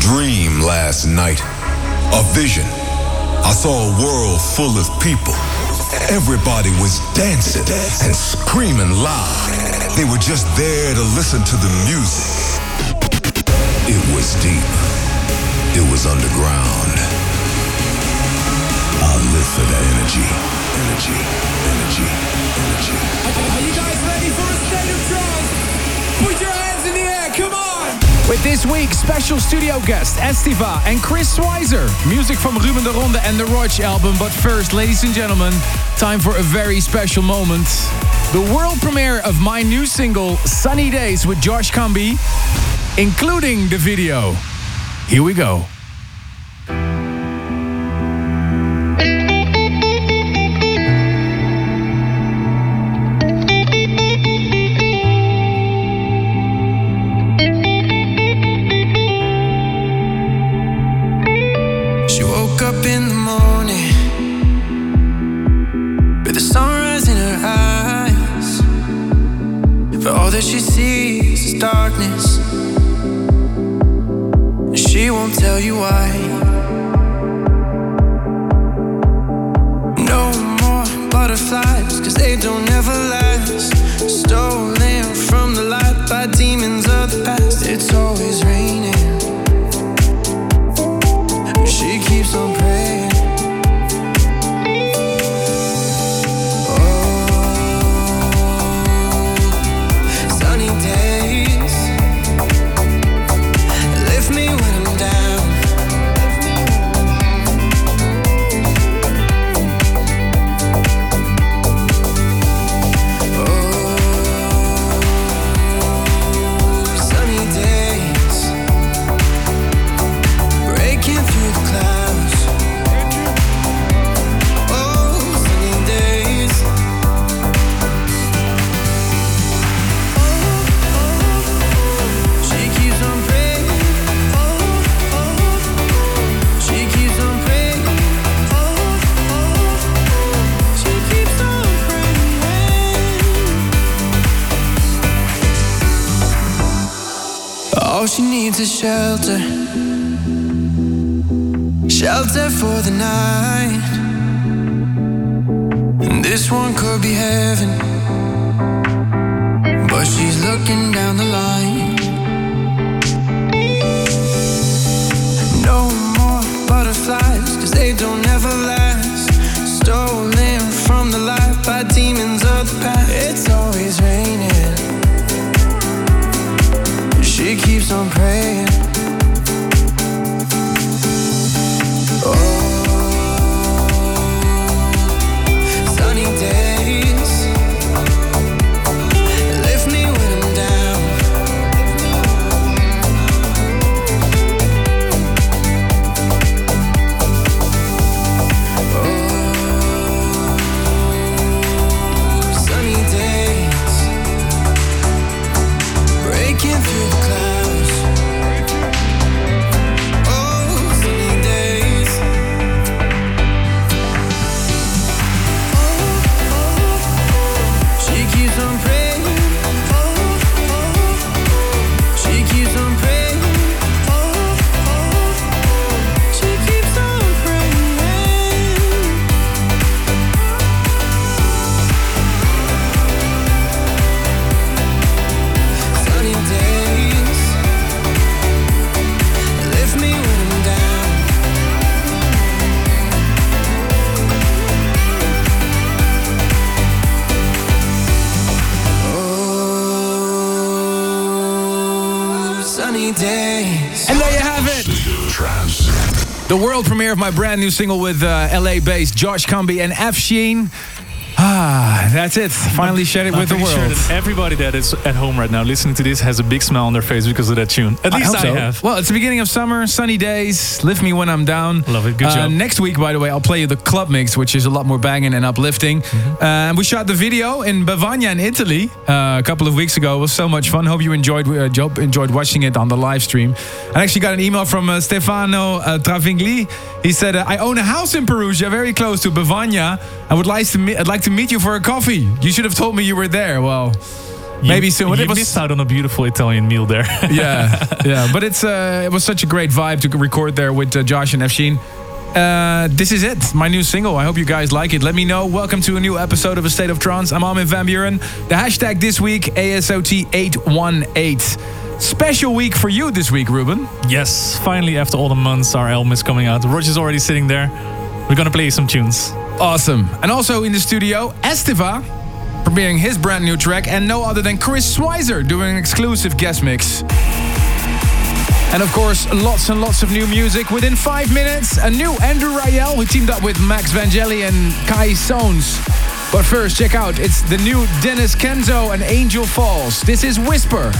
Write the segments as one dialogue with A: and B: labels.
A: dream last night. A vision. I saw a world full of people. Everybody was dancing and screaming loud. They were just there to listen to the music. It was deep. It was underground. I live for that energy. Energy. Energy. Energy.
B: Are you guys ready for a state of trance? Put your hands in the air, come on!
C: With this week's special studio guest, Estiva and Chris Schweizer. Music from Ruben de Ronde and the Rodg album. But first, ladies and gentlemen, time for a very special moment. The world premiere of my new single, Sunny Days, with Josh Cumbee, including the video. Here we go. Brand new single with uh, LA-based Josh Cumbee and Afshin. Ah, that's it. Finally shared it
D: I'm
C: with the world.
D: Sure that everybody that is at home right now listening to this has a big smile on their face because of that tune. At least I,
C: hope so.
D: have.
C: Well, it's the beginning of summer, sunny days. Lift me when I'm down.
D: Love it. Good
C: Uh,
D: job.
C: Next week, by the way, I'll play you the club mix, which is a lot more banging and uplifting.
D: Mm-hmm.
C: Uh, we shot the video in Bevagna in Italy uh, a couple of weeks ago. It was so much fun. Hope you enjoyed uh, Job enjoyed watching it on the live stream. I actually got an email from uh, Stefano uh, Travingli. He said, uh, "I own a house in Perugia, very close to Bevagna. I would like to meet, I'd like to meet you for a coffee. You should have told me you were there." Well.
B: Maybe soon.
D: You
B: It was-
D: missed out on a beautiful Italian meal there.
B: yeah, yeah. But it's uh, it was such a great vibe to record there with uh, Josh and Afshin. Uh, this is it, my new single. I hope you guys like it. Let me know. Welcome to a new episode of A State of Trance. I'm Armin van Buuren. The hashtag this week, ASOT818. Special week for you this week, Ruben.
D: yes, finally, after all the months, our album is coming out. Rodg's already sitting there. We're gonna play some tunes.
B: Awesome. And also in the studio, Estiva premiering his brand new track, and no other than Chris Schweizer doing an exclusive guest mix. And of course, lots and lots of new music. Within five minutes, a new Andrew Rayel who teamed up with Max Vangeli and Kye Sones. But first, check out it's the new Denis Kenzo and Angel Falls. This is Whisper.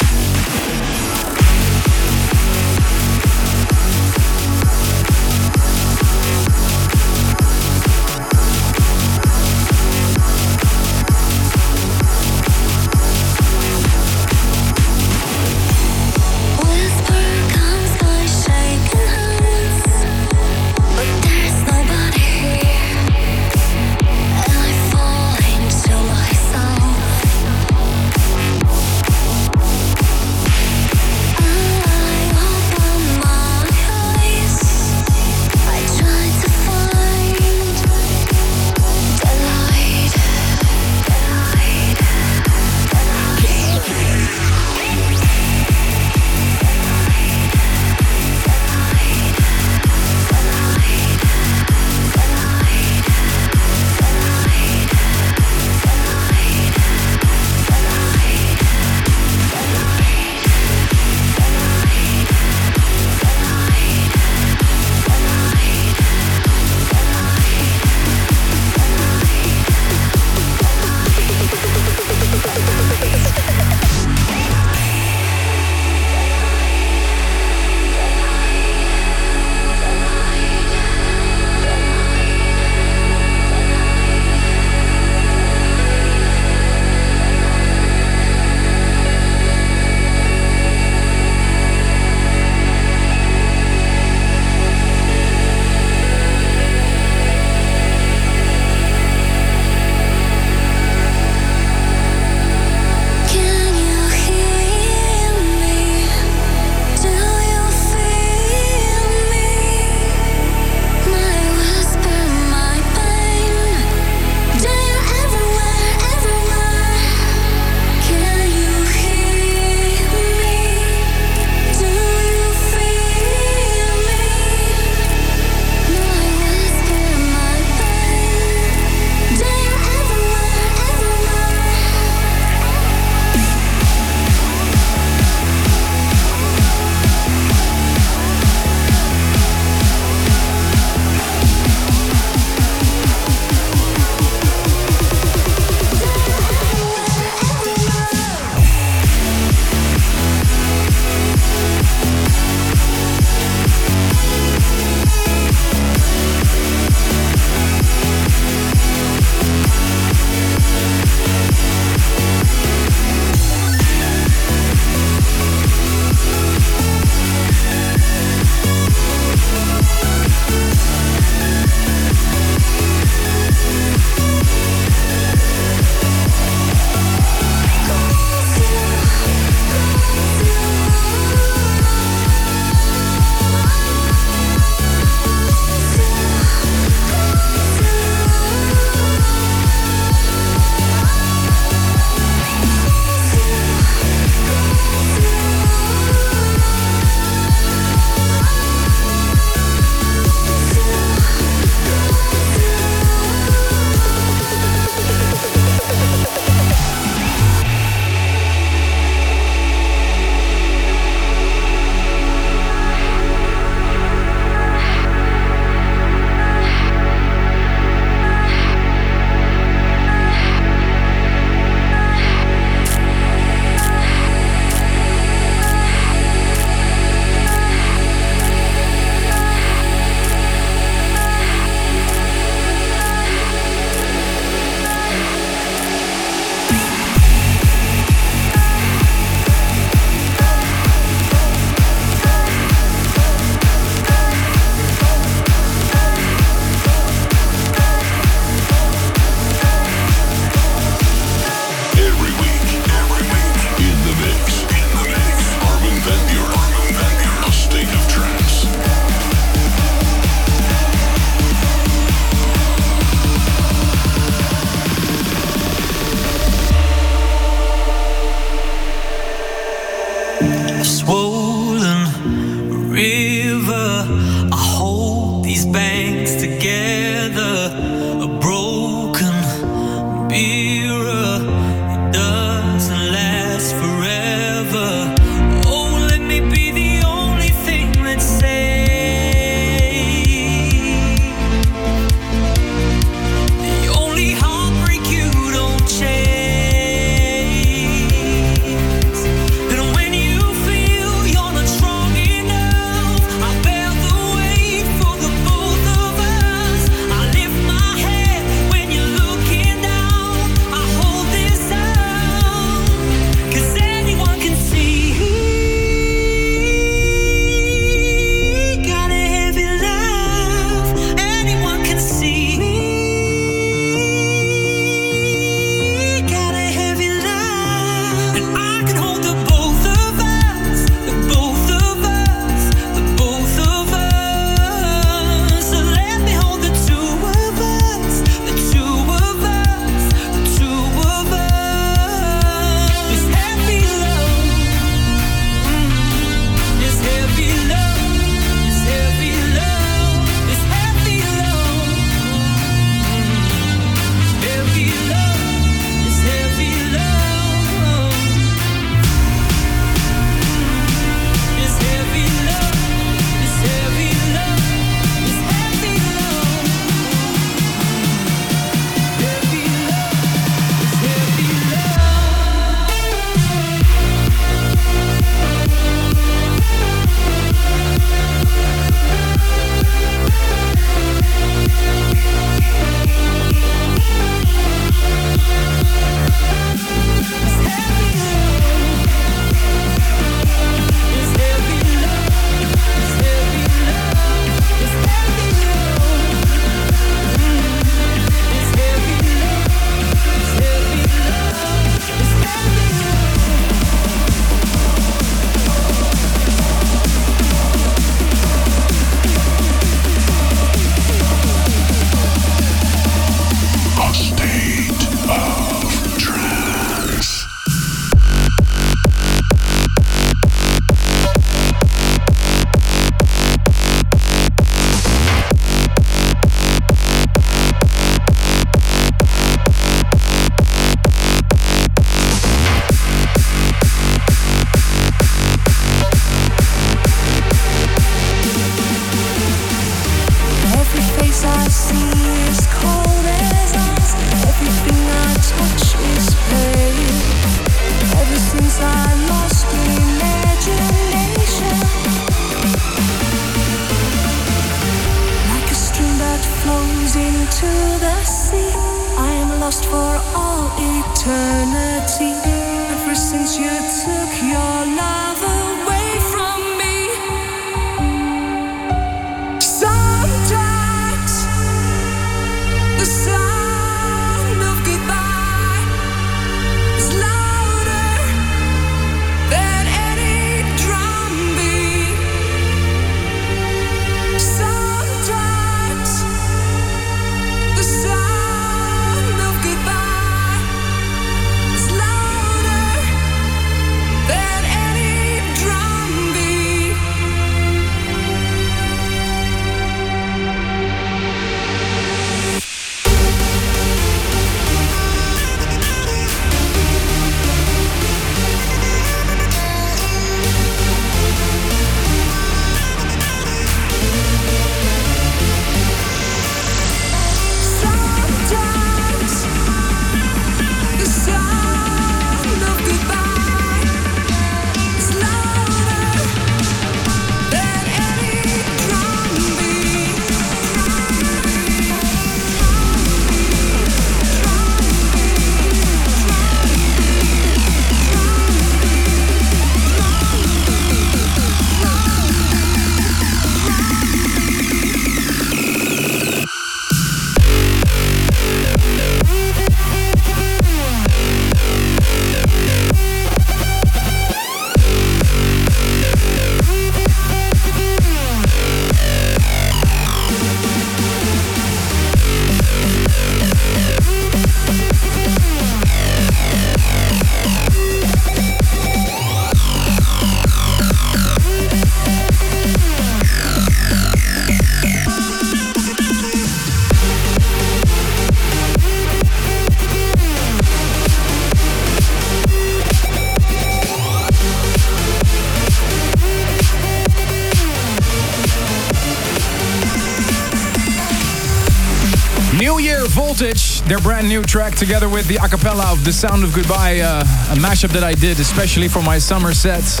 B: Brand new track together with the acapella of The Sound of Goodbye, uh, a mashup that I did especially for my summer sets.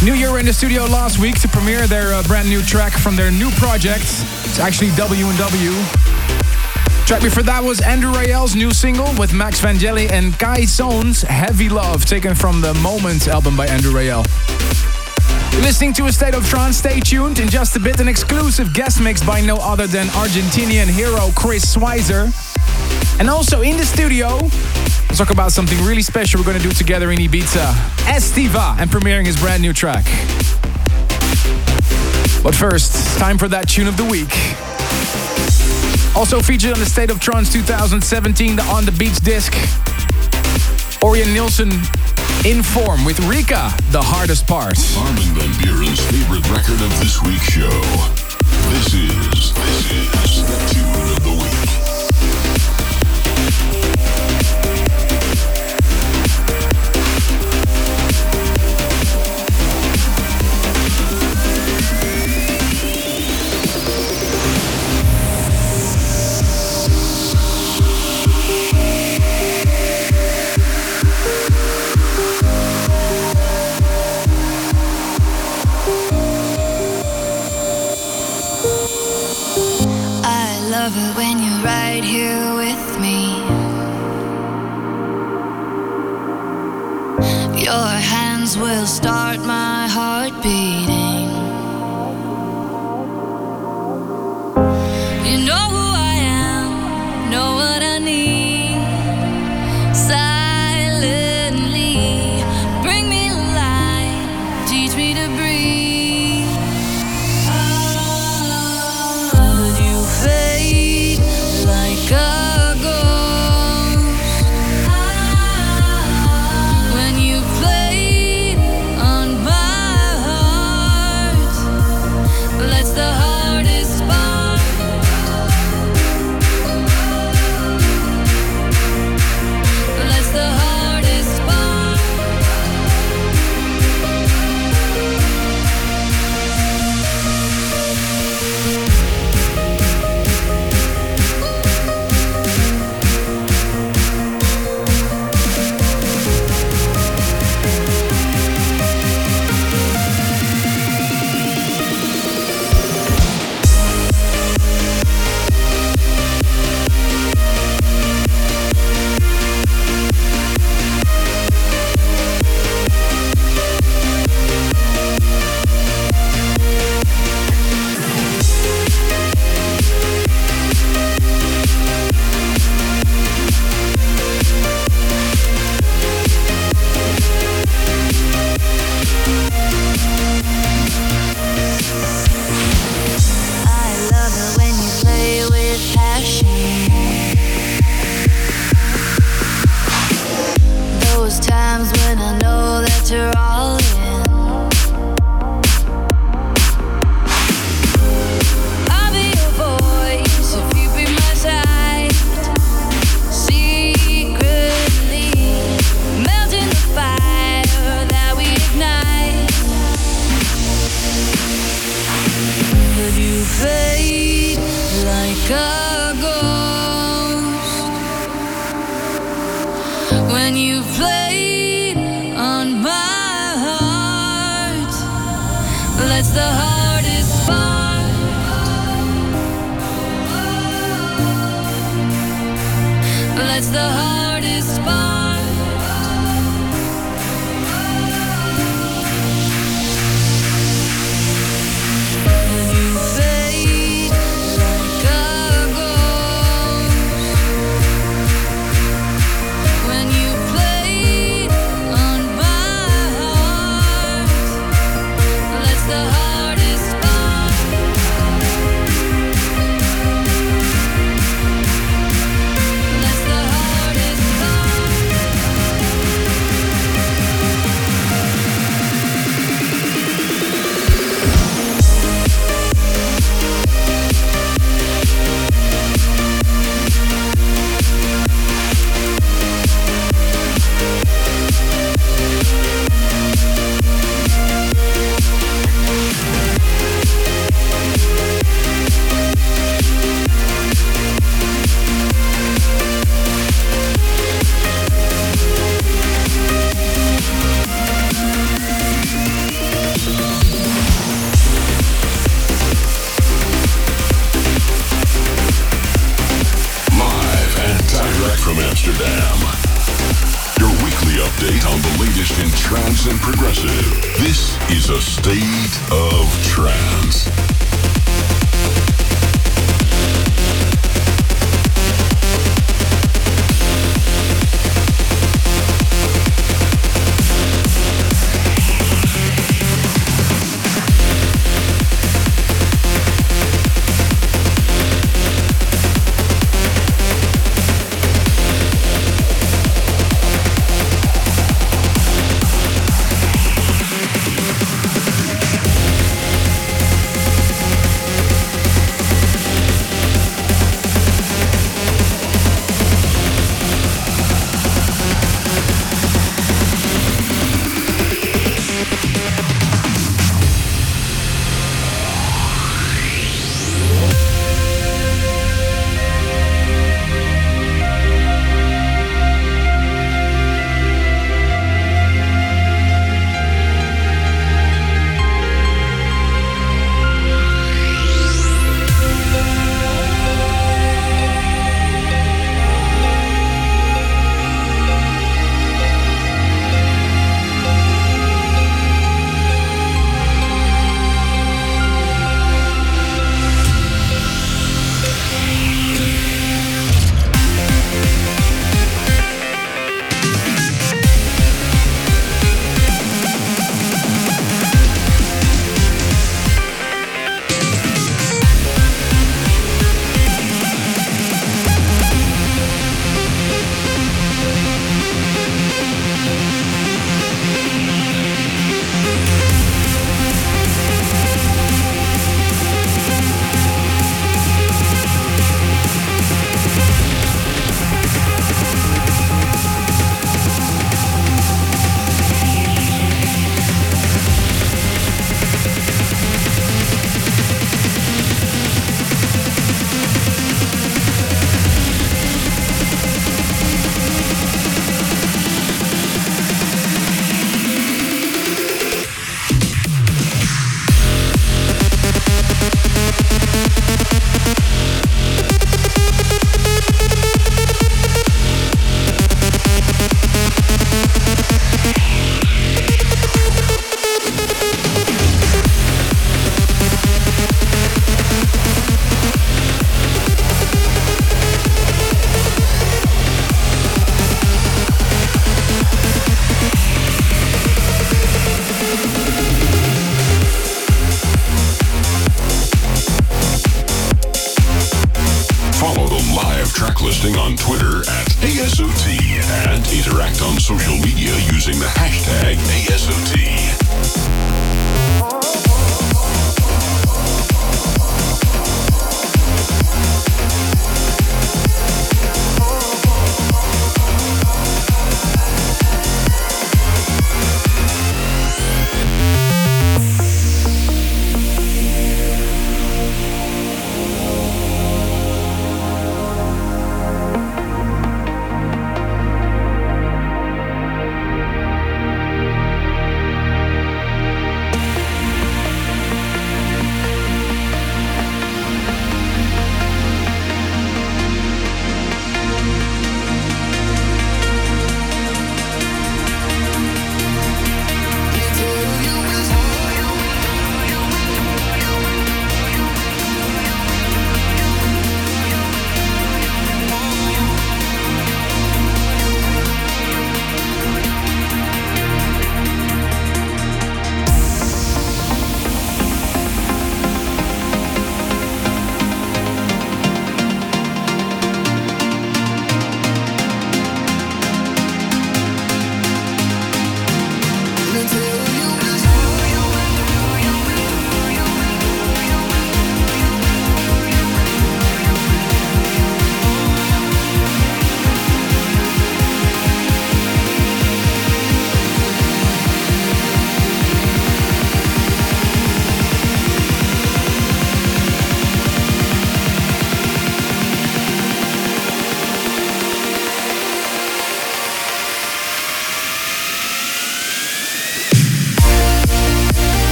B: New Year in the studio last week to premiere their uh, brand new track from their new project. It's actually W&W. Track before that was Andrew Rayel's new single with Max Vangeli and Kye Sones Heavy Love, taken from the Moments album by Andrew Rayel. Listening to a state of trance, stay tuned. In just a bit, an exclusive guest mix by no other than Argentinian hero Chris Schweizer. And also in the studio, we'll talk about something really special we're going to do together in Ibiza. Estiva and premiering his brand new track. But first, time for that tune of the week. Also featured on the State of Trance 2017, the On the Beach disc. Orjan Nilsen in form with Rika, the hardest part.
E: Armin van Buuren's favorite record of this week's show. This is, this is the tune of the week.
F: Will start my heart beating.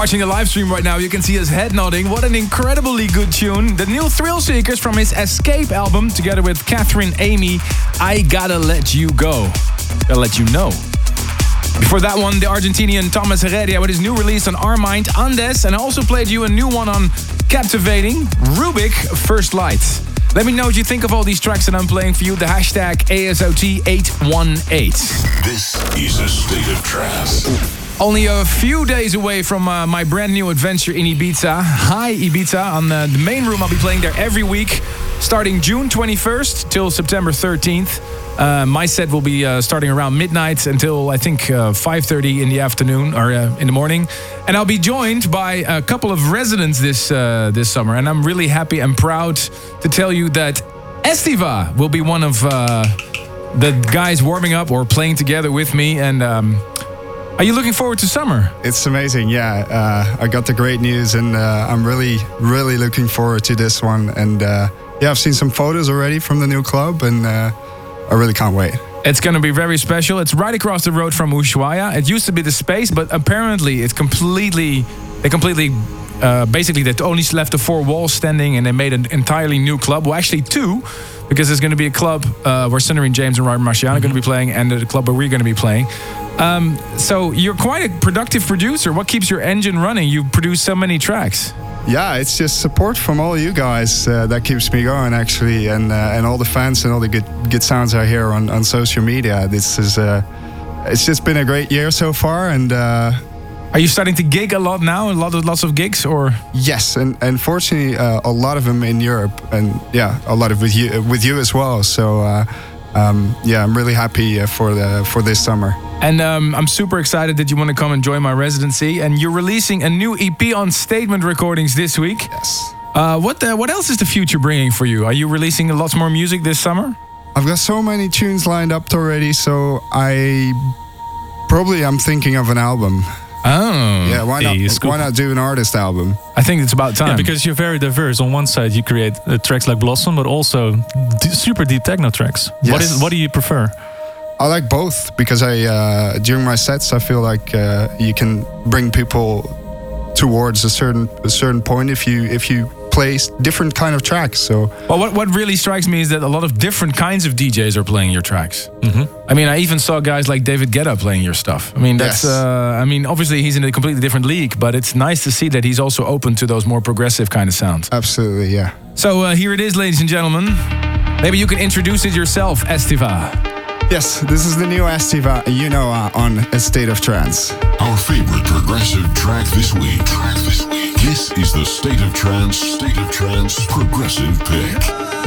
B: Watching the live stream right now, you can see his head nodding. What an incredibly good tune. The new Thrill Seekers from his Escape album, together with Catherine Amy, I Gotta Let You Go. Gotta let you know. Before that one, the Argentinian Thomas Heredia with his new release on Armind, Andes, and I also played you a new one on Captivating, Rubik, First Light. Let me know what you think of all these tracks that I'm playing for you. The hashtag ASOT818.
E: This is a state of trance.
B: Only a few days away from uh, my brand new adventure in Ibiza. Hi Ibiza on uh, the main room. I'll be playing there every week, starting June 21st till September 13th. Uh, my set will be uh, starting around midnight until I think 5:30 uh, in the afternoon or uh, in the morning, and I'll be joined by a couple of residents this this summer. And I'm really happy and proud to tell you that Estiva will be one of the guys warming up or playing together with me, and. Um, are you looking forward to summer?
G: It's amazing, yeah. Uh, I got the great news, and uh, I'm really, really looking forward to this one. And uh, yeah, I've seen some photos already from the new club, and uh, I really can't wait.
B: It's going to be very special. It's right across the road from Ushuaia. It used to be the space, but apparently it's completely, they completely, uh, basically they only left the four walls standing, and they made an entirely new club. Well, actually two because there's going to be a club uh, where Sunnery James and Robert Marciano are going to be playing, and the club where we're going to be playing. Um, so you're quite a productive producer. What keeps your engine running? You produce so many tracks.
G: Yeah, it's just support from all you guys uh, that keeps me going, actually, and uh, and all the fans and all the good good sounds I hear on, on social media. This is uh, it's just been a great year so far, and uh,
B: are you starting to gig a lot now? A lot of lots of gigs, or
G: yes, and and fortunately, uh, a lot of them in Europe, and yeah, a lot of with you with you as well. So uh, um, yeah, I'm really happy uh, for the for this summer.
B: And um, I'm super excited that you want to come and join my residency. And you're releasing a new EP on Statement Recordings this week.
G: Yes.
B: Uh, what the, what else is the future bringing for you? Are you releasing lots more music this summer?
G: I've got so many tunes lined up already, so I probably I'm thinking of an album.
B: Oh,
G: yeah. Why not? Why not do an artist album?
B: I think it's about time.
D: Yeah, because you're very diverse. On one side, you create uh, tracks like Blossom, but also super deep techno tracks. Yes. What is? What do you prefer?
G: I like both because I uh, during my sets I feel like uh, you can bring people towards a certain a certain point if you if you play different kind of tracks. So,
B: well, what what really strikes me is that a lot of different kinds of DJs are playing your tracks. Mm-hmm. I mean, I even saw guys like David Guetta playing your stuff. I mean, that's. Yes. Uh, I mean, obviously he's in a completely different league, but it's nice to see that he's also open to those more progressive kind of sounds.
G: Absolutely, yeah.
B: So uh, here it is, ladies and gentlemen. Maybe you can introduce it yourself, Estiva.
G: Yes, this is the new Estiva, you know, uh, on A State of Trance.
E: Our favorite progressive track this week. Track this week. This is the State of Trance, State of Trance Progressive Pick.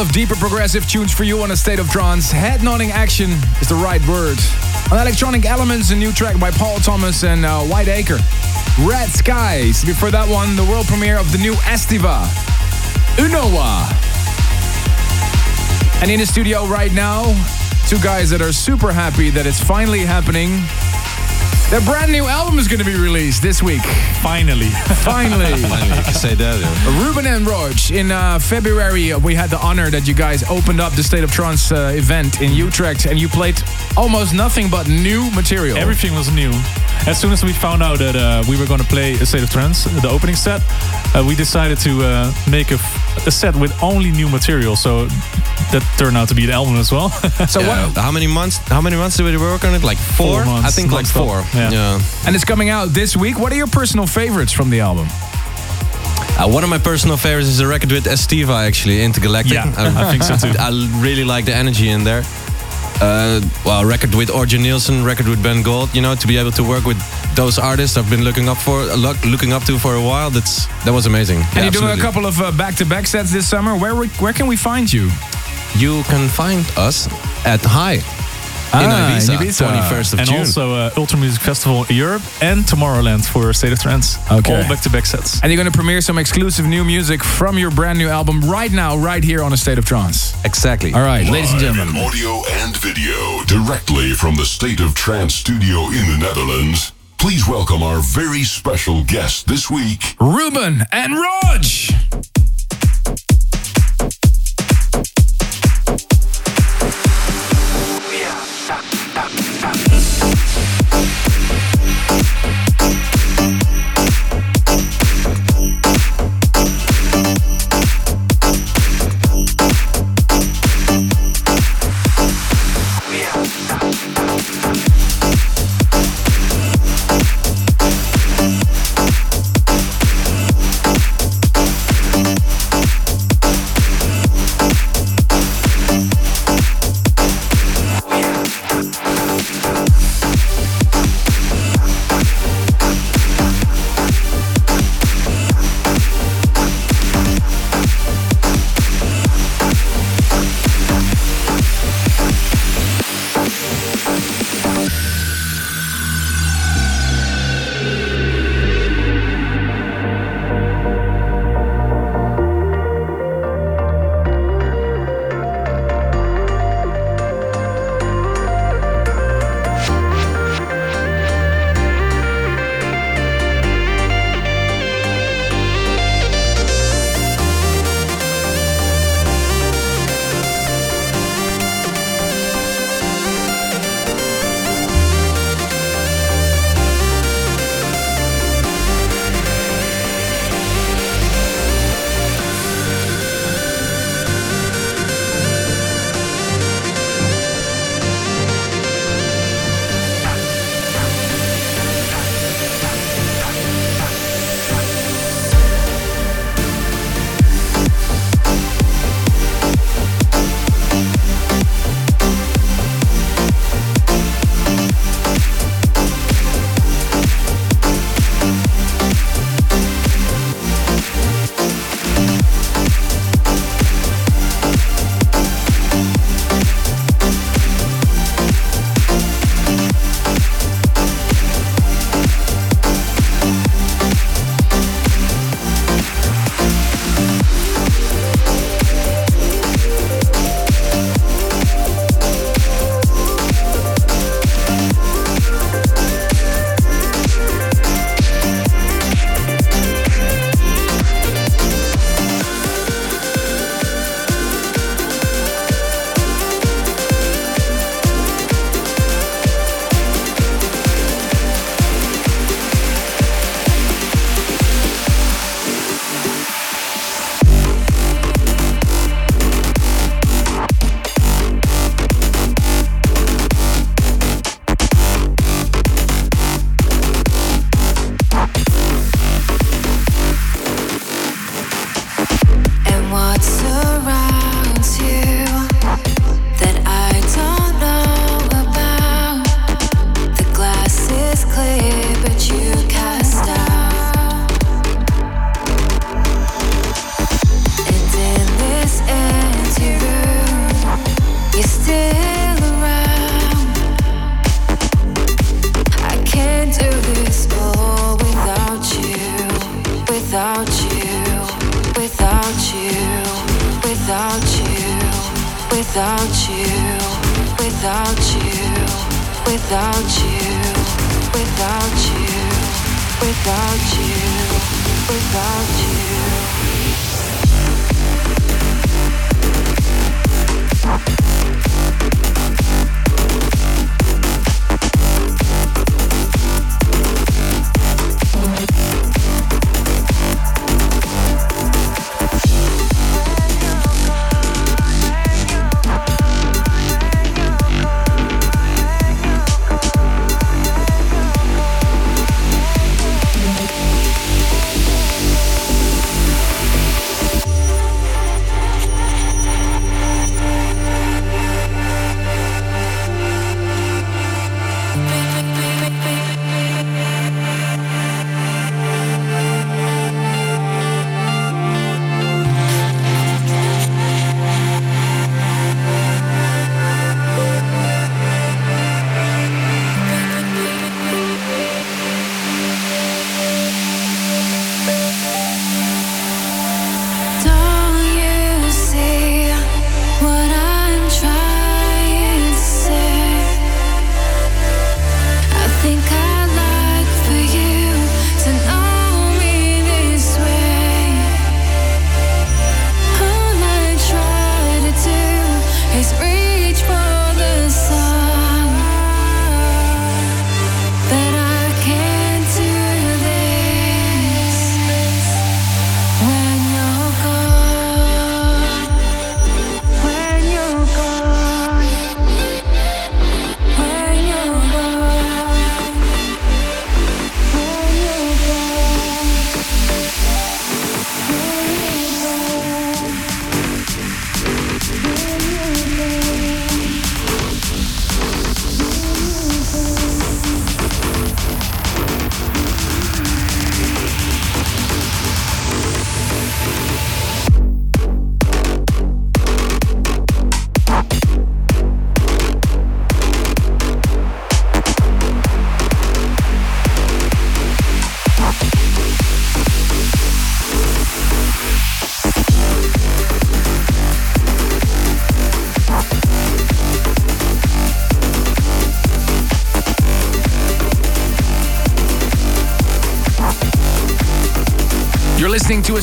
B: Couple of deeper progressive tunes for you on a state of trance. Head nodding action is the right word. On electronic elements, a new track by Paul Thomas and uh, White Acre. Red Skies. Before that one, the world premiere of the new Estiva. Unoa. And in the studio right now, two guys that are super happy that it's finally happening. Their brand new album is going to be released this week.
D: Finally.
B: Finally.
H: Finally, you can say that. Yeah.
B: Ruben and Rodg. In uh, February, we had the honor that you guys opened up the State of Trance uh, event in Utrecht and you played almost nothing but new material.
D: Everything was new. As soon as we found out that uh, we were going to play a State of Trance, the opening set, uh, we decided to uh, make a, a, set with only new material. So that turned out to be an album as well.
H: so yeah. what? How many months? How many months did we work on it? Like four?
D: four months,
H: I think like four.
D: Yeah.
H: yeah.
B: And it's coming out this week. What are your personal favorites from the album?
H: Uh, one of my personal favorites is a record with Estiva, actually, Intergalactic.
D: Yeah, I, I think so too.
H: I really like the energy in there. Uh, well, record with Orjan Nilsen, record with Ben Gold. You know, to be able to work with those artists I've been looking up for, look, looking up to for a while. That's that was amazing.
B: And yeah, you're doing a couple of uh, back-to-back sets this summer. Where where can we find you?
H: You can find us at High
B: ah,
H: in Ibiza,
B: Ibiza.
H: 21st of
D: and
H: June.
D: also uh, Ultra Music Festival Europe and Tomorrowland for State of Trance.
B: Okay.
D: All back-to-back sets.
B: And you're going to premiere some exclusive new music from your brand new album right now, right here on A State of Trance.
H: Exactly.
B: All right,
E: Live
B: ladies and gentlemen.
E: in audio and video directly from the State of Trance studio in the Netherlands. Please welcome our very special guest this week,
B: Ruben and
I: Rodg.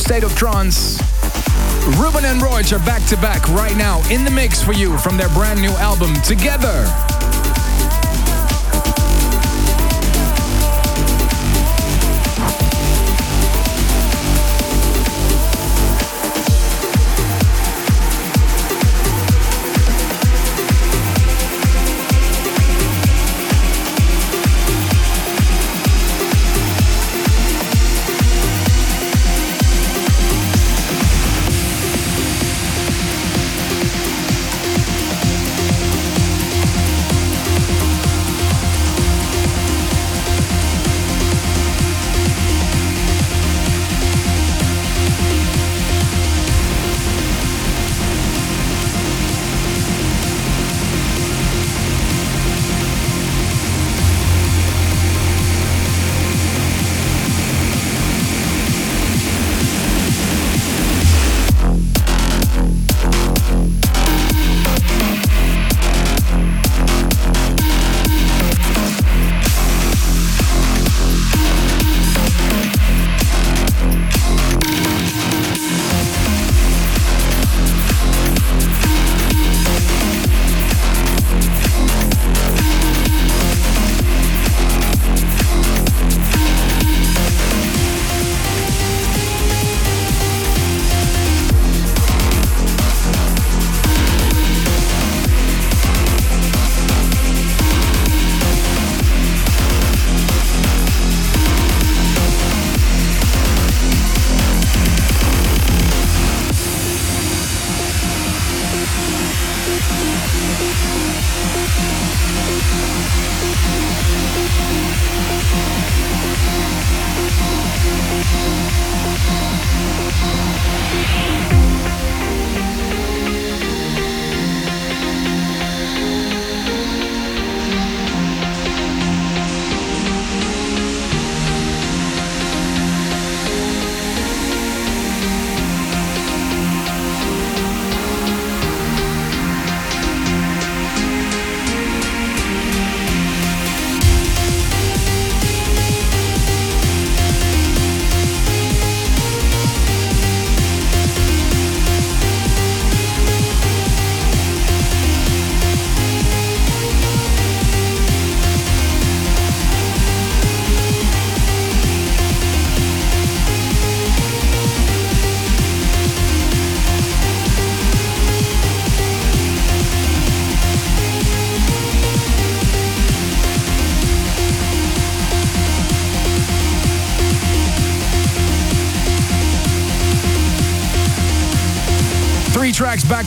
I: State of Trance. Ruben and Rodg are back to back right now in the mix for you from their brand new album, Together.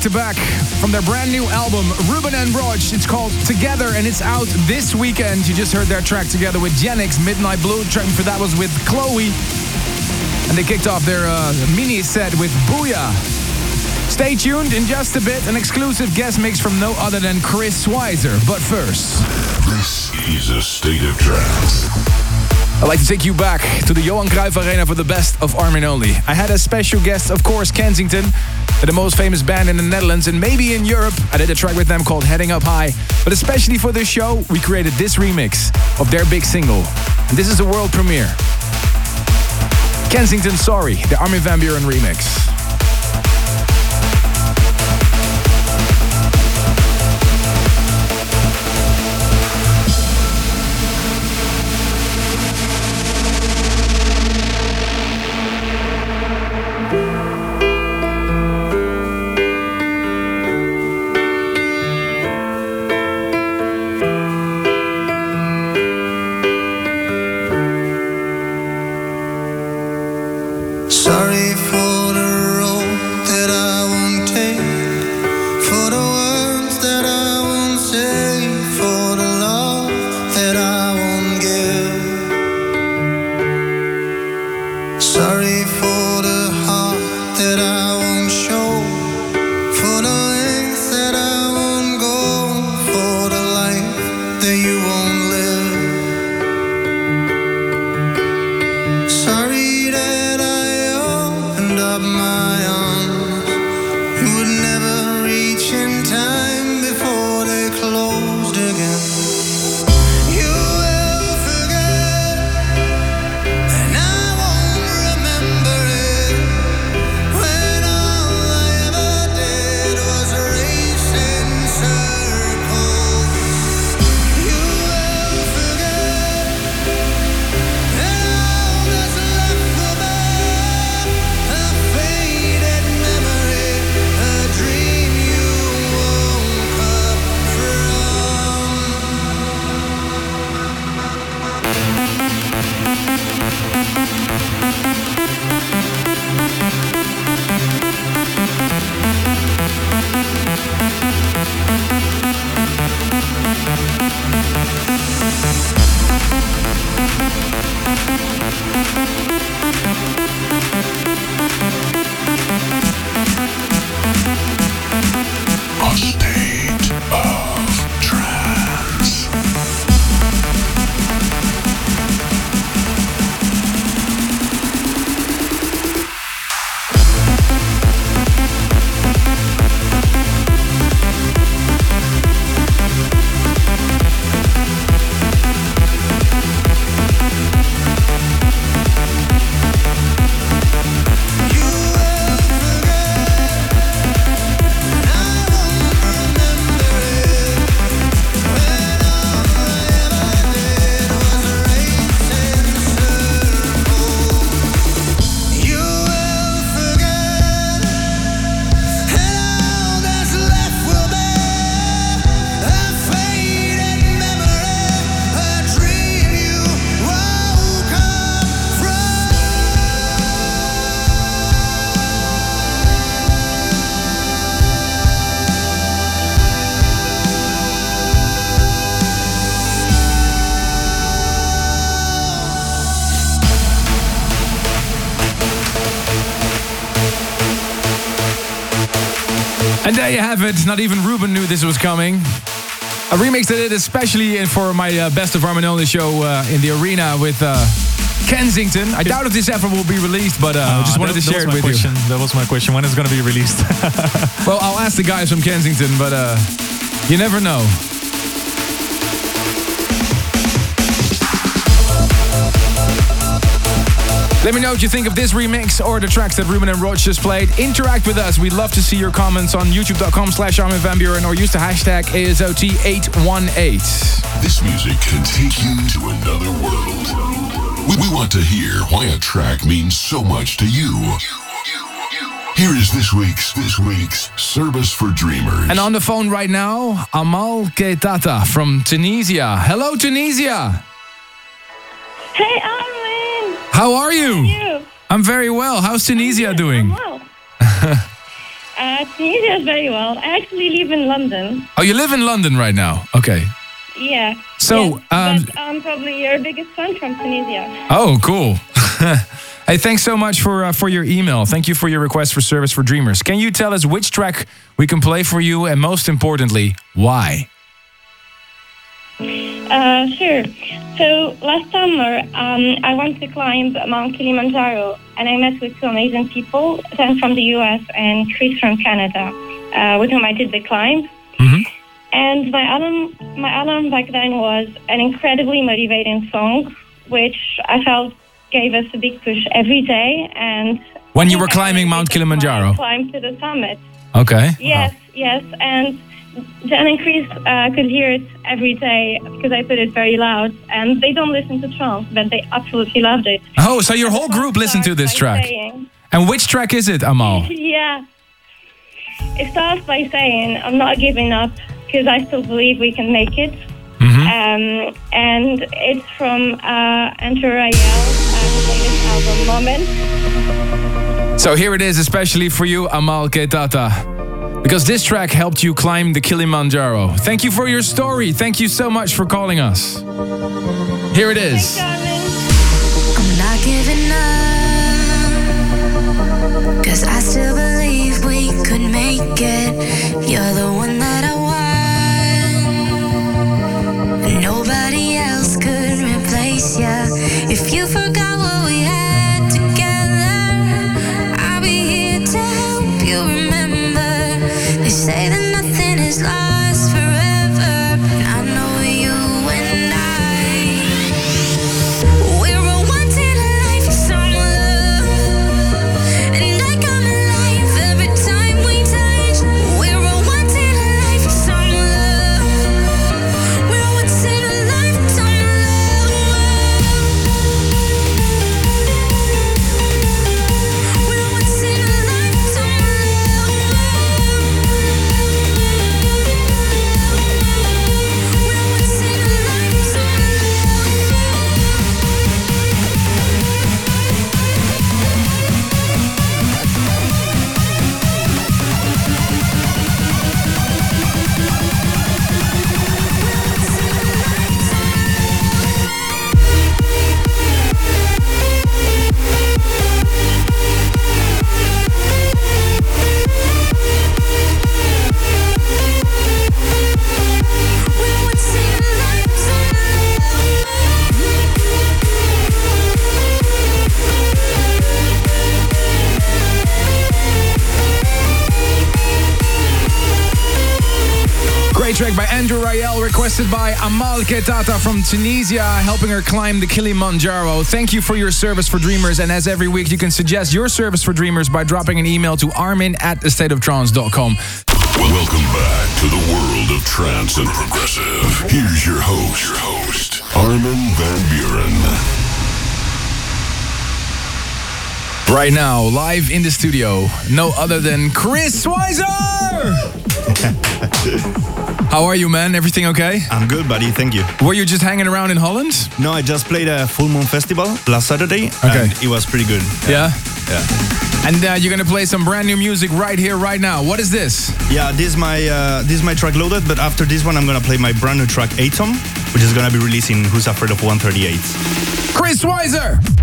B: To back from their brand new album, Ruben and Rodg. It's called Together and it's out this weekend. You just heard their track together with Genix, Midnight Blue. Track for that was with Chloe. And they kicked off their uh, mini set with Booyah. Stay tuned in just a bit, an exclusive guest mix from no other than Chris Schweizer. But first,
E: This is a state of trance.
B: I'd like to take you back to the Johan Cruyff Arena for the best of Armin Only. I had a special guest, of course, Kensington, the most famous band in the Netherlands and maybe in Europe. I did a track with them called Heading Up High. But especially for this show, we created this remix of their big single. And this is a world premiere. Kensington Sorry, the Armin van Buuren remix.
J: It.
B: Not even Ruben knew this was coming. A remix that I did especially for my uh, Best of Armin Only show uh, in the arena with uh, Kensington. I doubt if this ever will be released, but uh, I just
D: Ah,
B: wanted
D: that-
B: to share it with
D: my
B: you.
D: That was my question. When is it going to be released?
B: Well, I'll ask the guys from Kensington, but uh, you never know. Let me know what you think of this remix or the tracks that Ruben and Rodg just played. Interact with us. We'd love to see your comments on youtube.com slash Armin Van Buuren or use the hashtag ASOT818.
E: This music can take you to another world. We, we want to hear why a track means so much to you. Here is this week's this week's Service for Dreamers.
B: And on the phone right now, Amal Ketata from Tunisia. Hello, Tunisia.
K: Hey, Armin.
B: How are you?
K: You?
B: I'm very well. How's Tunisia doing?
K: Well, Uh, Tunisia is very well. I actually live in London.
B: Oh, you live in London right now. Okay.
K: Yeah.
B: So,
K: Yes,
B: um,
K: but I'm probably your biggest fan from Tunisia.
B: Oh, cool. hey, thanks so much for uh, for your email. Thank you for your request for service for dreamers. Can you tell us which track we can play for you, and most importantly, why?
K: Uh, sure. So last summer, um, I went to climb Mount Kilimanjaro, and I met with two amazing people, Sam from the U.S. and Chris from Canada, uh, with whom I did the climb. And my album, my album back then was an incredibly motivating song, which I felt gave us a big push every day. And
B: When you were climbing Mount Kilimanjaro.
K: climb to the summit.
B: Okay.
K: Yes, yes, and Jen and Chris uh, could hear it every day because I put it very loud, and they don't listen to trance, but they absolutely loved it.
B: Oh, so your whole group listened to this track.
K: saying-
B: And which track is it, Amal?
K: yeah, it starts by saying, "I'm not giving up because I still believe we can make it."
B: Mm-hmm.
K: Um, and it's from uh, Andrew Rayel, uh, latest album, Moment.
B: So here it is, especially for you, Amal Ketata. Because this track helped you climb the Kilimanjaro. Thank you for your story. Thank you so much for calling us. Here it is.
I: Cause I still believe we could make it. You're the one
B: track by Andrew Rayel, requested by Amal Ketata from Tunisia, helping her climb the Kilimanjaro. Thank you for your service for dreamers. And as every week, you can suggest your service for dreamers by dropping an email to armin at thestateoftrance.com.
E: Welcome back to the world of trance and progressive. Here's your host, your host, Armin van Buuren.
B: Right now, live in the studio, no other than Chris Schweizer! How are you, man? Everything okay?
L: I'm good, buddy. Thank you.
B: Were you just hanging around in Holland?
L: No, I just played a Full Moon Festival last Saturday.
B: Okay.
L: And it was pretty good.
B: Yeah?
L: Yeah.
B: And uh, you're gonna play some brand new music right here, right now. What is this?
L: Yeah, this is my uh, this is my track loaded, but after this one, I'm gonna play my brand new track Atom, which is gonna be releasing Who's Afraid of 138.
B: Chris
M: Schweizer!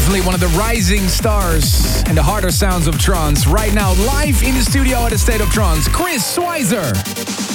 B: Definitely one of the rising stars and the harder sounds of trance. Right now, live in the studio at the State of Trance, Chris Schweizer.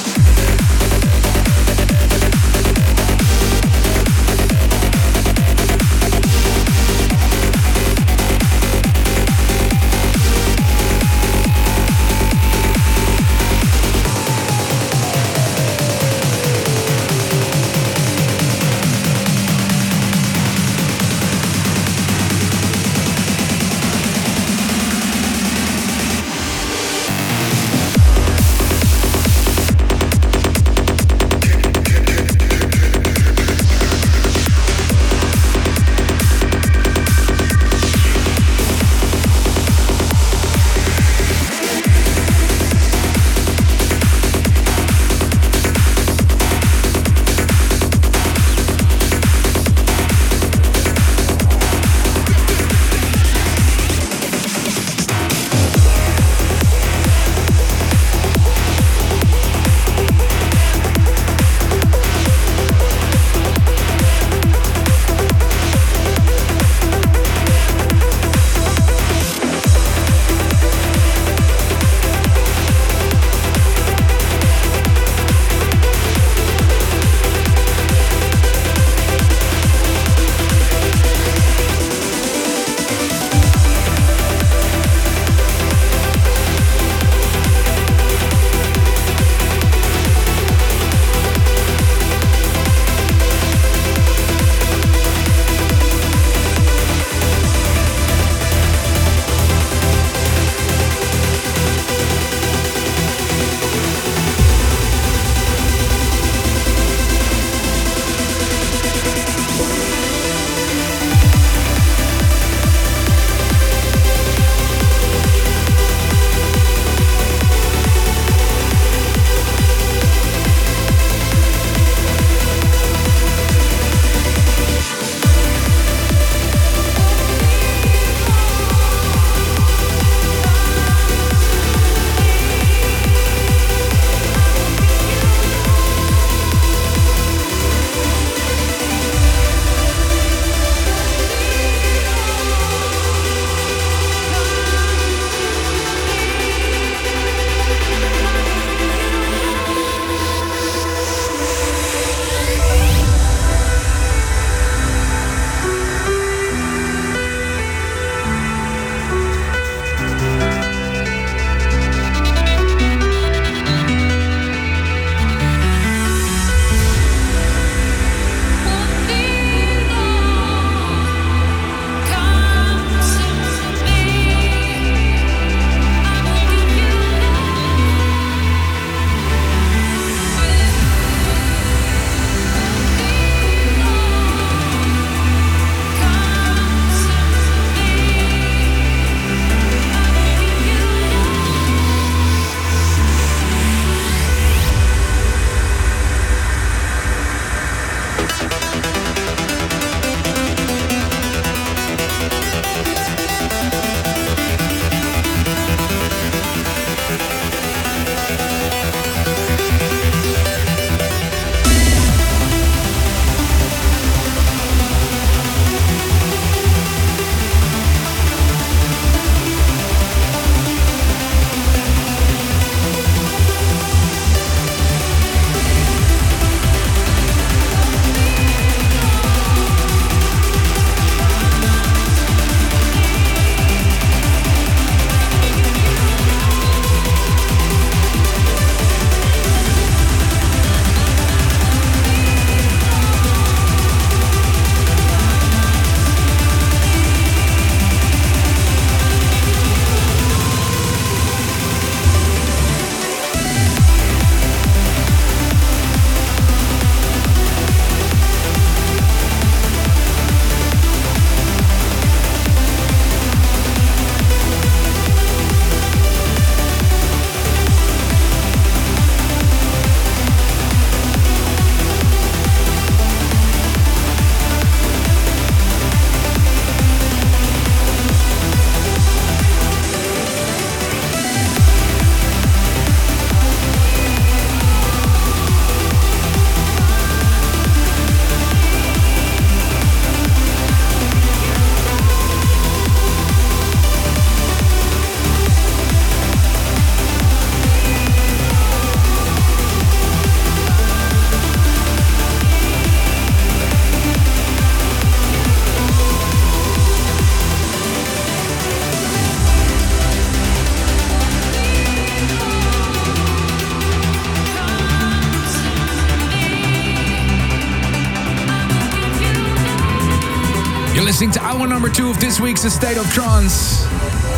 B: Two of this week's State of Trance.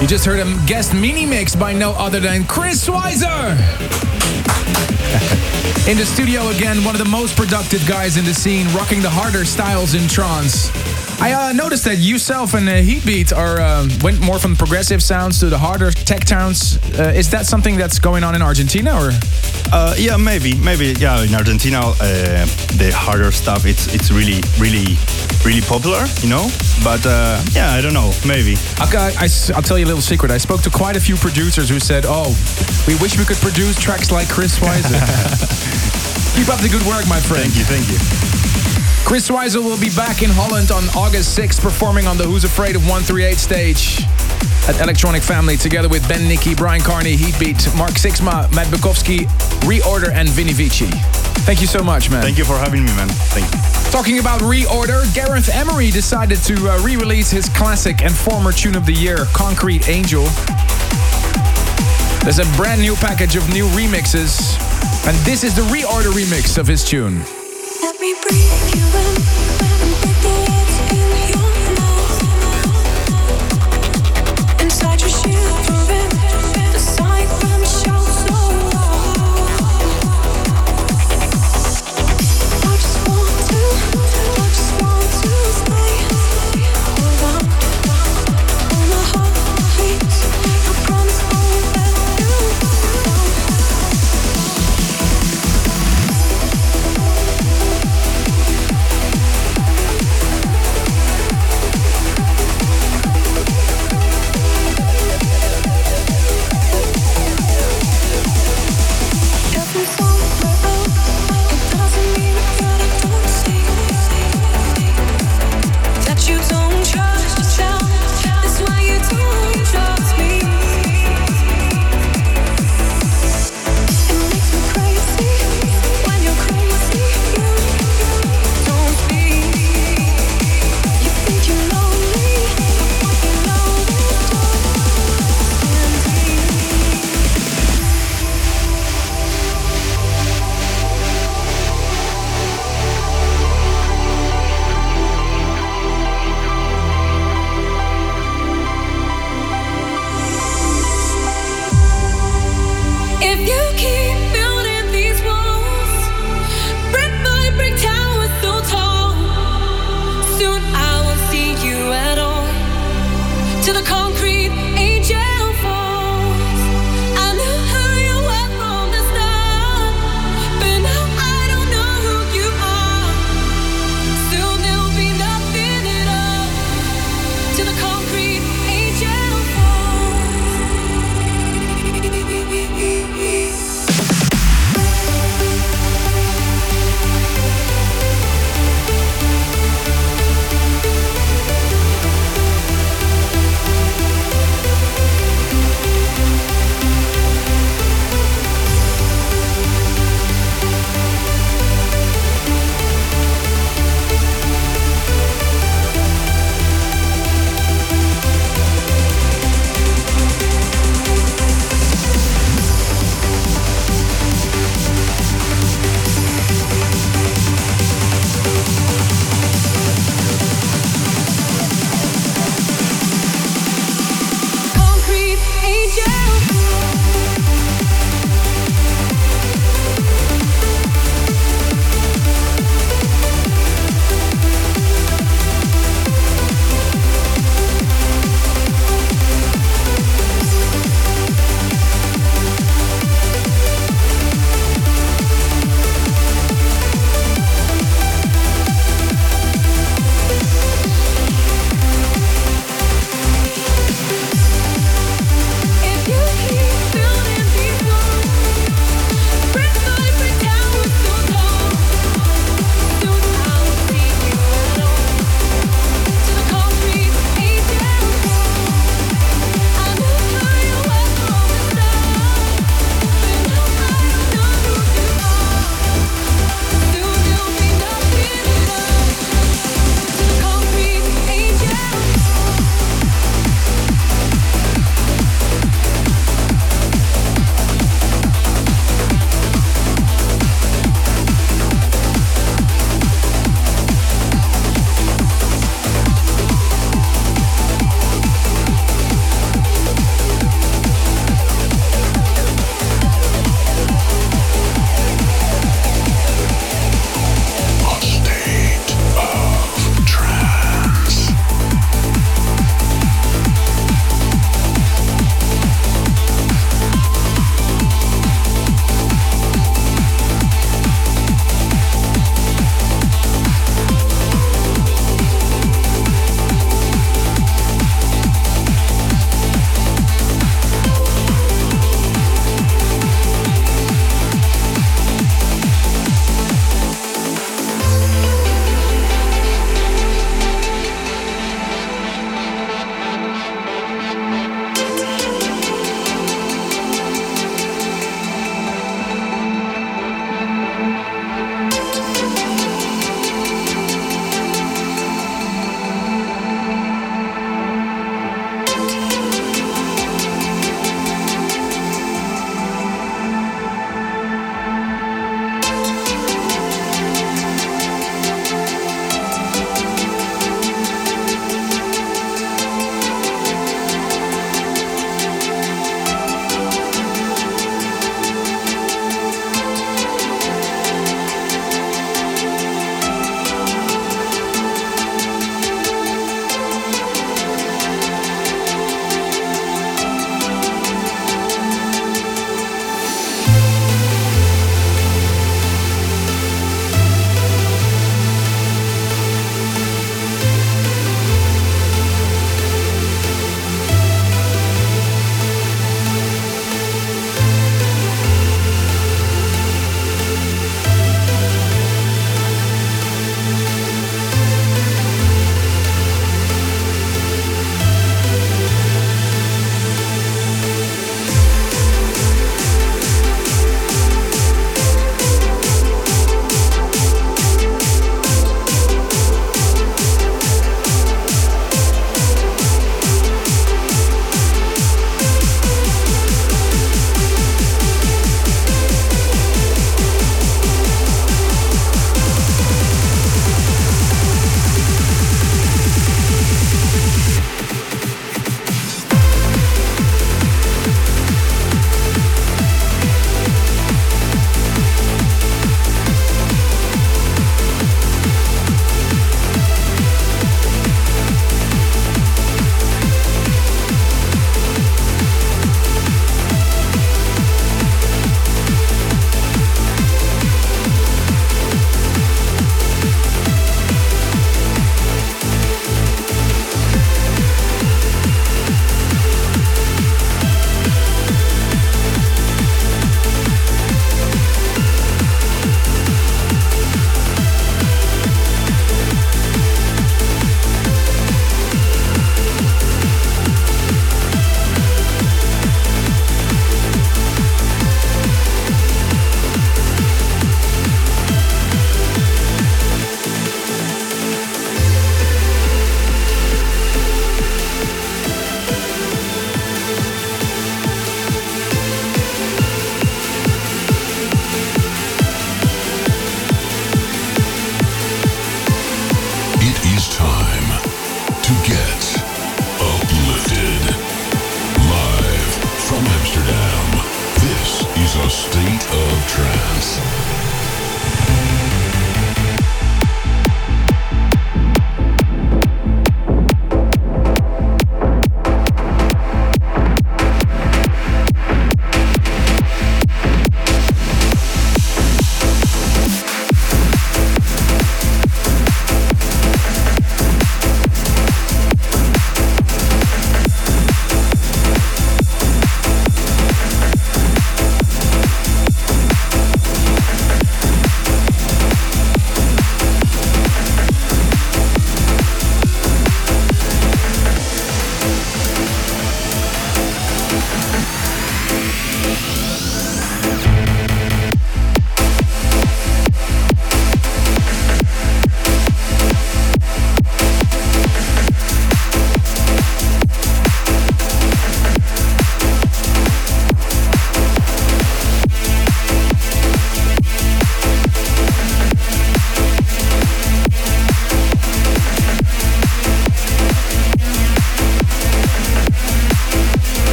B: You just heard a guest mini mix by no other than Chris Schweizer. in the studio again, one of the most productive guys in the scene, rocking the harder styles in trance. I uh, noticed that yourself and uh, Heatbeat are uh, went more from progressive sounds to the harder tech sounds. Uh, is that something that's going on in Argentina, or?
L: Uh, yeah, maybe, maybe. Yeah, in Argentina, uh, the harder stuff it's it's really, really, really popular, you know. But uh, yeah, I don't know, maybe.
B: Okay, I, will tell you a little secret. I spoke to quite a few producers who said, "Oh, we wish we could produce tracks like Chris Schweizer." Keep up the good work, my friend.
L: Thank you, thank you.
B: Chris Schweizer will be back in Holland on August 6th, performing on the Who's Afraid of 138 stage at Electronic Family, together with Ben Nicky, Bryan Kearney, Heatbeat, Mark Sixma, Matt Bukovski, Reorder, and Vinny Vici. Thank you so much, man.
L: Thank you for having me, man. Thank you.
B: Talking about Reorder, Gareth Emery decided to uh, re-release his classic and former tune of the year, Concrete Angel. There's a brand new package of new remixes, and this is the Reorder remix of his tune.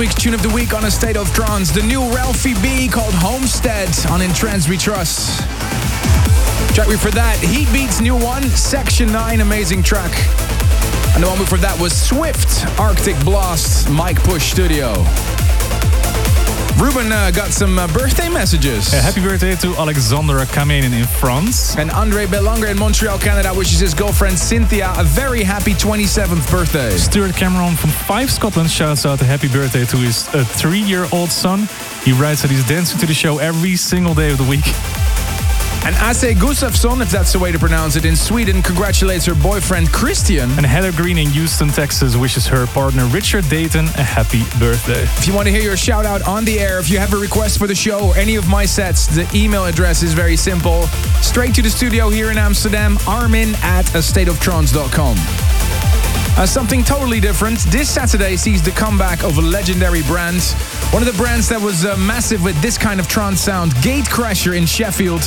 B: Week's tune of the week on A State of Trance, the new Ralphie B called Homestead on In Trance We Trust. Track me for that, Heatbeat's new one, Section 9, amazing track. And the one before that was Swift, Arctic Blast, Mike Push Studio. Ruben uh, got some uh, birthday messages.
D: Yeah, happy birthday to Alexandra Kamenin in France.
B: And Andre Belanger in Montreal, Canada wishes his girlfriend Cynthia a very happy 27th birthday.
D: Stuart Cameron from Fife Scotland shouts out a happy birthday to his uh, three-year-old son. He writes that he's dancing to the show every single day of the week.
B: And Ase Gustafsson, if that's the way to pronounce it, in Sweden congratulates her boyfriend Christian.
D: And Heather Green in Houston, Texas wishes her partner Richard Dayton a happy birthday.
B: If you want to hear your shout out on the air, if you have a request for the show or any of my sets, the email address is very simple. Straight to the studio here in Amsterdam, armin at astateoftrance.com. Uh, something totally different. This Saturday sees the comeback of a legendary brand. One of the brands that was uh, massive with this kind of trance sound, Gatecrasher in Sheffield.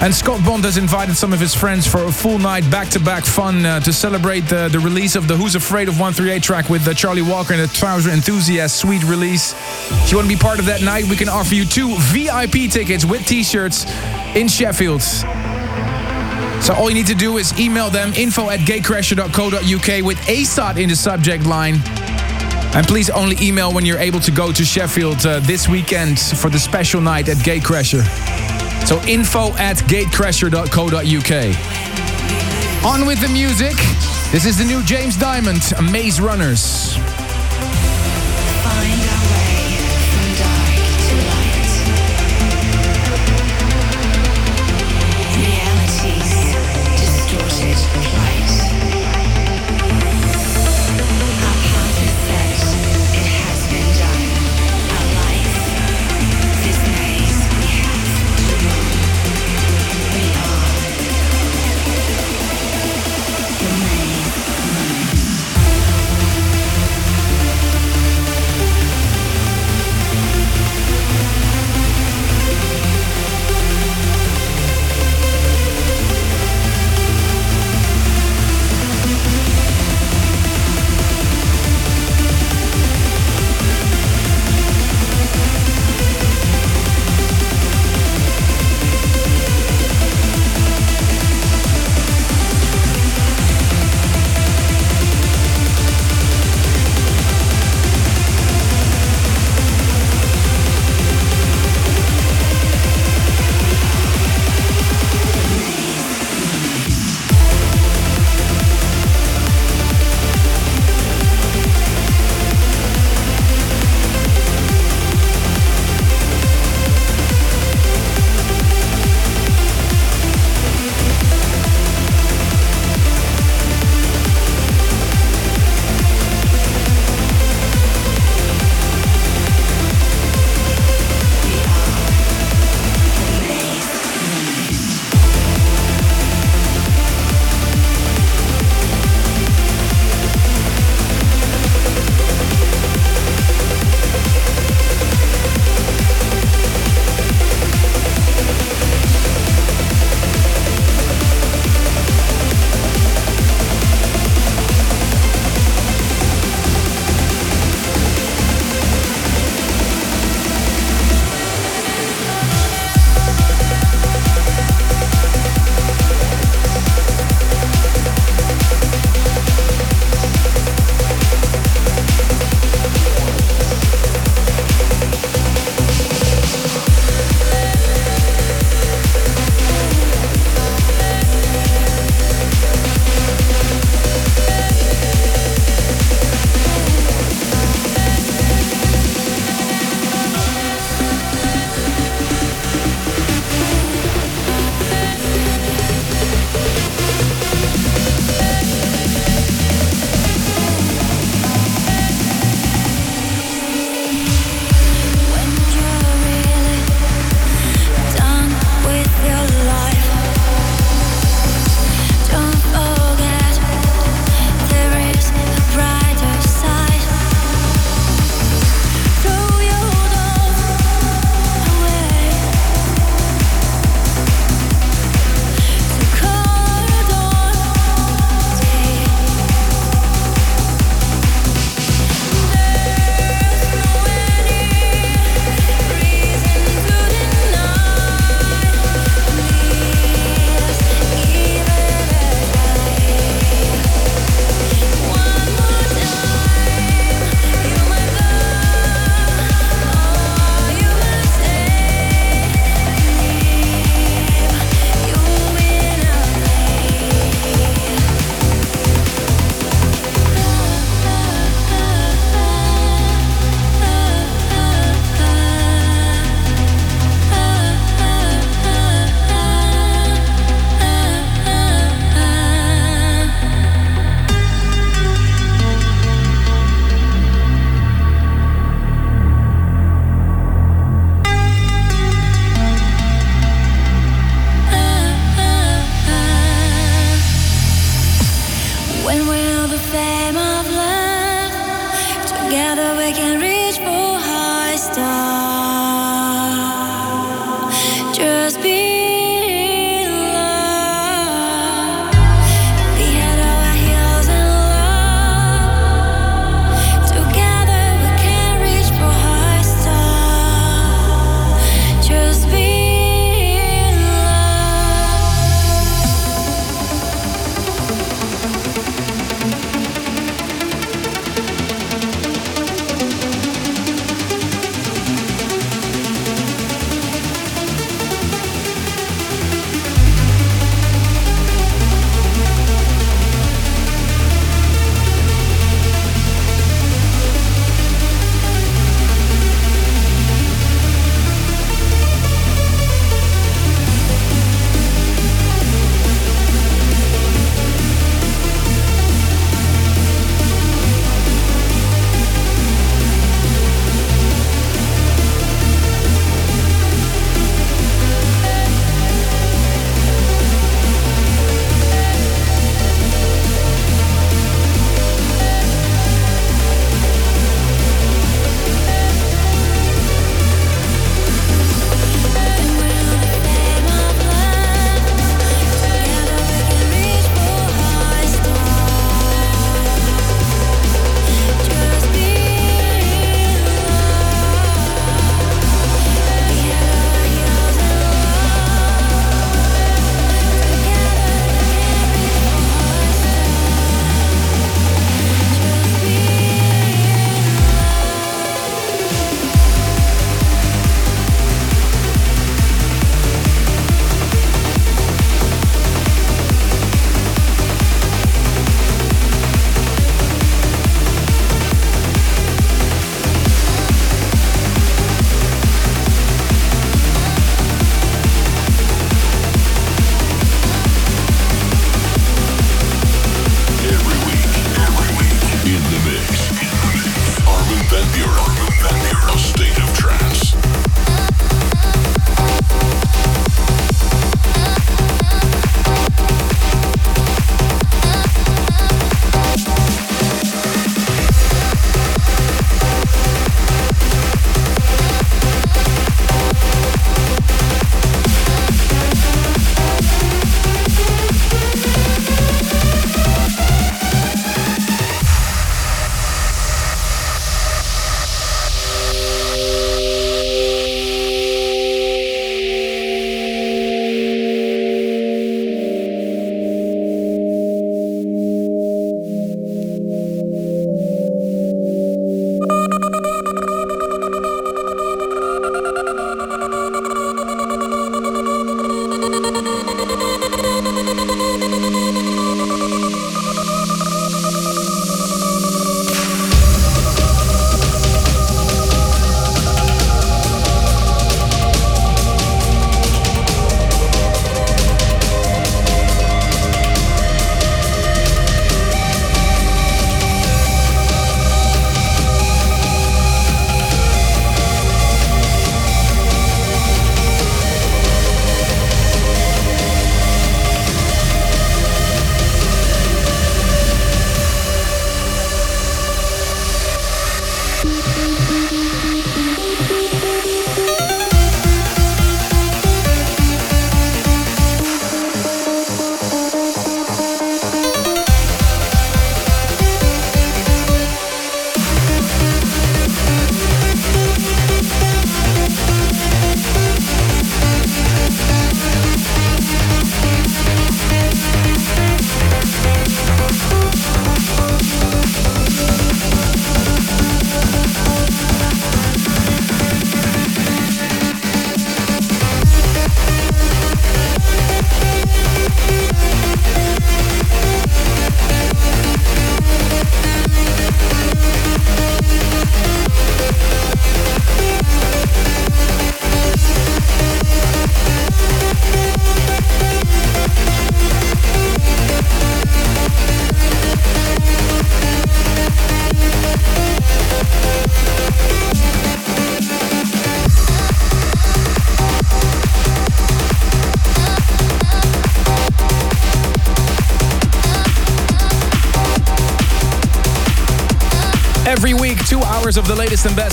B: And Scott Bond has invited some of his friends for a full night back-to-back fun uh, to celebrate the, the release of the Who's Afraid of 138 track with uh, Charlie Walker and the Trouser Enthusiast sweet release. If you want to be part of that night, we can offer you two VIP tickets with t-shirts in Sheffield. So all you need to do is email them info at gatecrasher.co.uk with ASOT in the subject line. And please only email when you're able to go to Sheffield uh, this weekend for the special night at Gatecrasher. So info at gatecrasher.co.uk. On with the music. This is the new James Diamond, Maze Runners.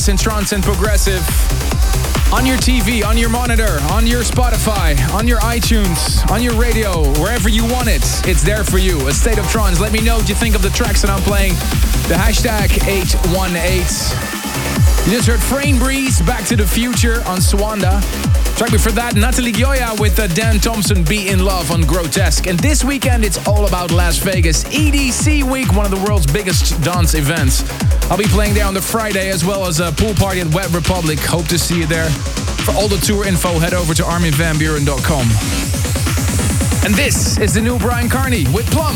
B: Latest and trance and progressive. On your TV, on your monitor, on your Spotify, on your iTunes, on your radio, wherever you want it, it's there for you. A state of trance. Let me know what you think of the tracks that I'm playing. The hashtag 818. You just heard Frainbreeze, Back to the Future on Suanda. Track before that, Natalie Gioia with uh, Dan Thompson, Be in Love on Grotesque. And this weekend, it's all about Las Vegas. EDC Week, one of the world's biggest dance events. I'll be playing there on the Friday as well as a pool party at Wet Republic. Hope to see you there. For all the tour info, head over to arminvanburen.com. And this is the new Bryan Kearney with Plum.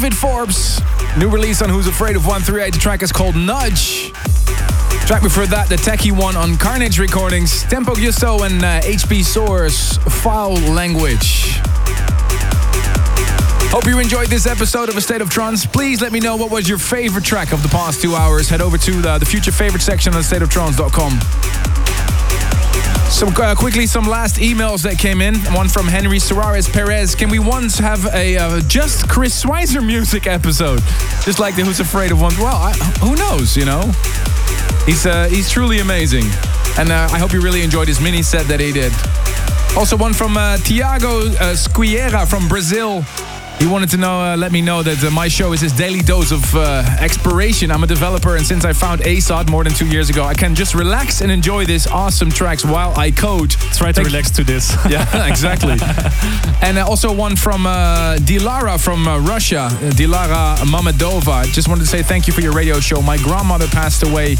B: David Forbes. New release on Who's Afraid of 138. The track is called Nudge. Track before that, the techie one on Carnage Recordings. Tempo Giusto and uh, HP Source File Language. Hope you enjoyed this episode of A State of Trance. Please let me know what was your favorite track of the past two hours. Head over to the, the future favorite section on stateoftrance.com. Some uh, quickly, some last emails that came in. One from Henry Suarez Perez. Can we once have a uh, just Chris Schweizer music episode, just like the Who's Afraid of One? Well, I, who knows? You know, he's uh, he's truly amazing, and uh, I hope you really enjoyed his mini set that he did. Also, one from uh, Tiago uh, Squiera from Brazil. He wanted to know, uh, let me know that uh, my show is his daily dose of uh, exploration. I'm a developer, and since I found ASOT more than two years ago, I can just relax and enjoy these awesome tracks while I code.
D: Try to
B: Thank-
D: relax to this.
B: yeah, exactly. and uh, also one from uh, Dilara from uh, Russia, Dilara Mamedova. Just wanted to say thank you for your radio show. My grandmother passed away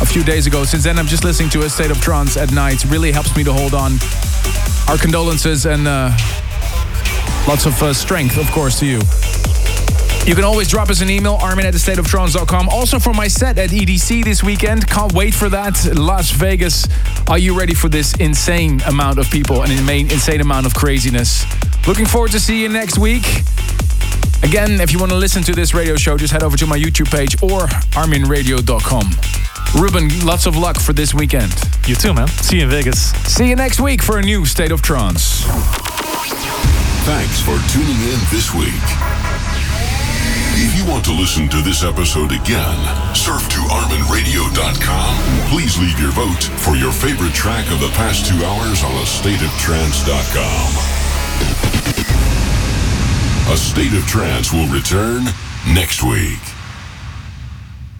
B: a few days ago. Since then, I'm just listening to a state of trance at night. Really helps me to hold on. Our condolences and uh, lots of uh, strength, of course, to you. You can always drop us an email, armin at thestateoftrance.com. Also for my set at EDC this weekend. Can't wait for that. Las Vegas. Are you ready for this insane amount of people and an insane amount of craziness? Looking forward to see you next week. Again, if you want to listen to this radio show, just head over to my YouTube page or arminradio.com. Ruben, lots of luck for this weekend.
D: You too, man. See you in Vegas.
B: See you next week for a new State of Trance.
E: Thanks for tuning in this week. If you want to listen to this episode again, surf to ArminRadio.com. Please leave your vote for your favorite track of the past two hours on AstateOfTrance.com. A State of Trance will return next week.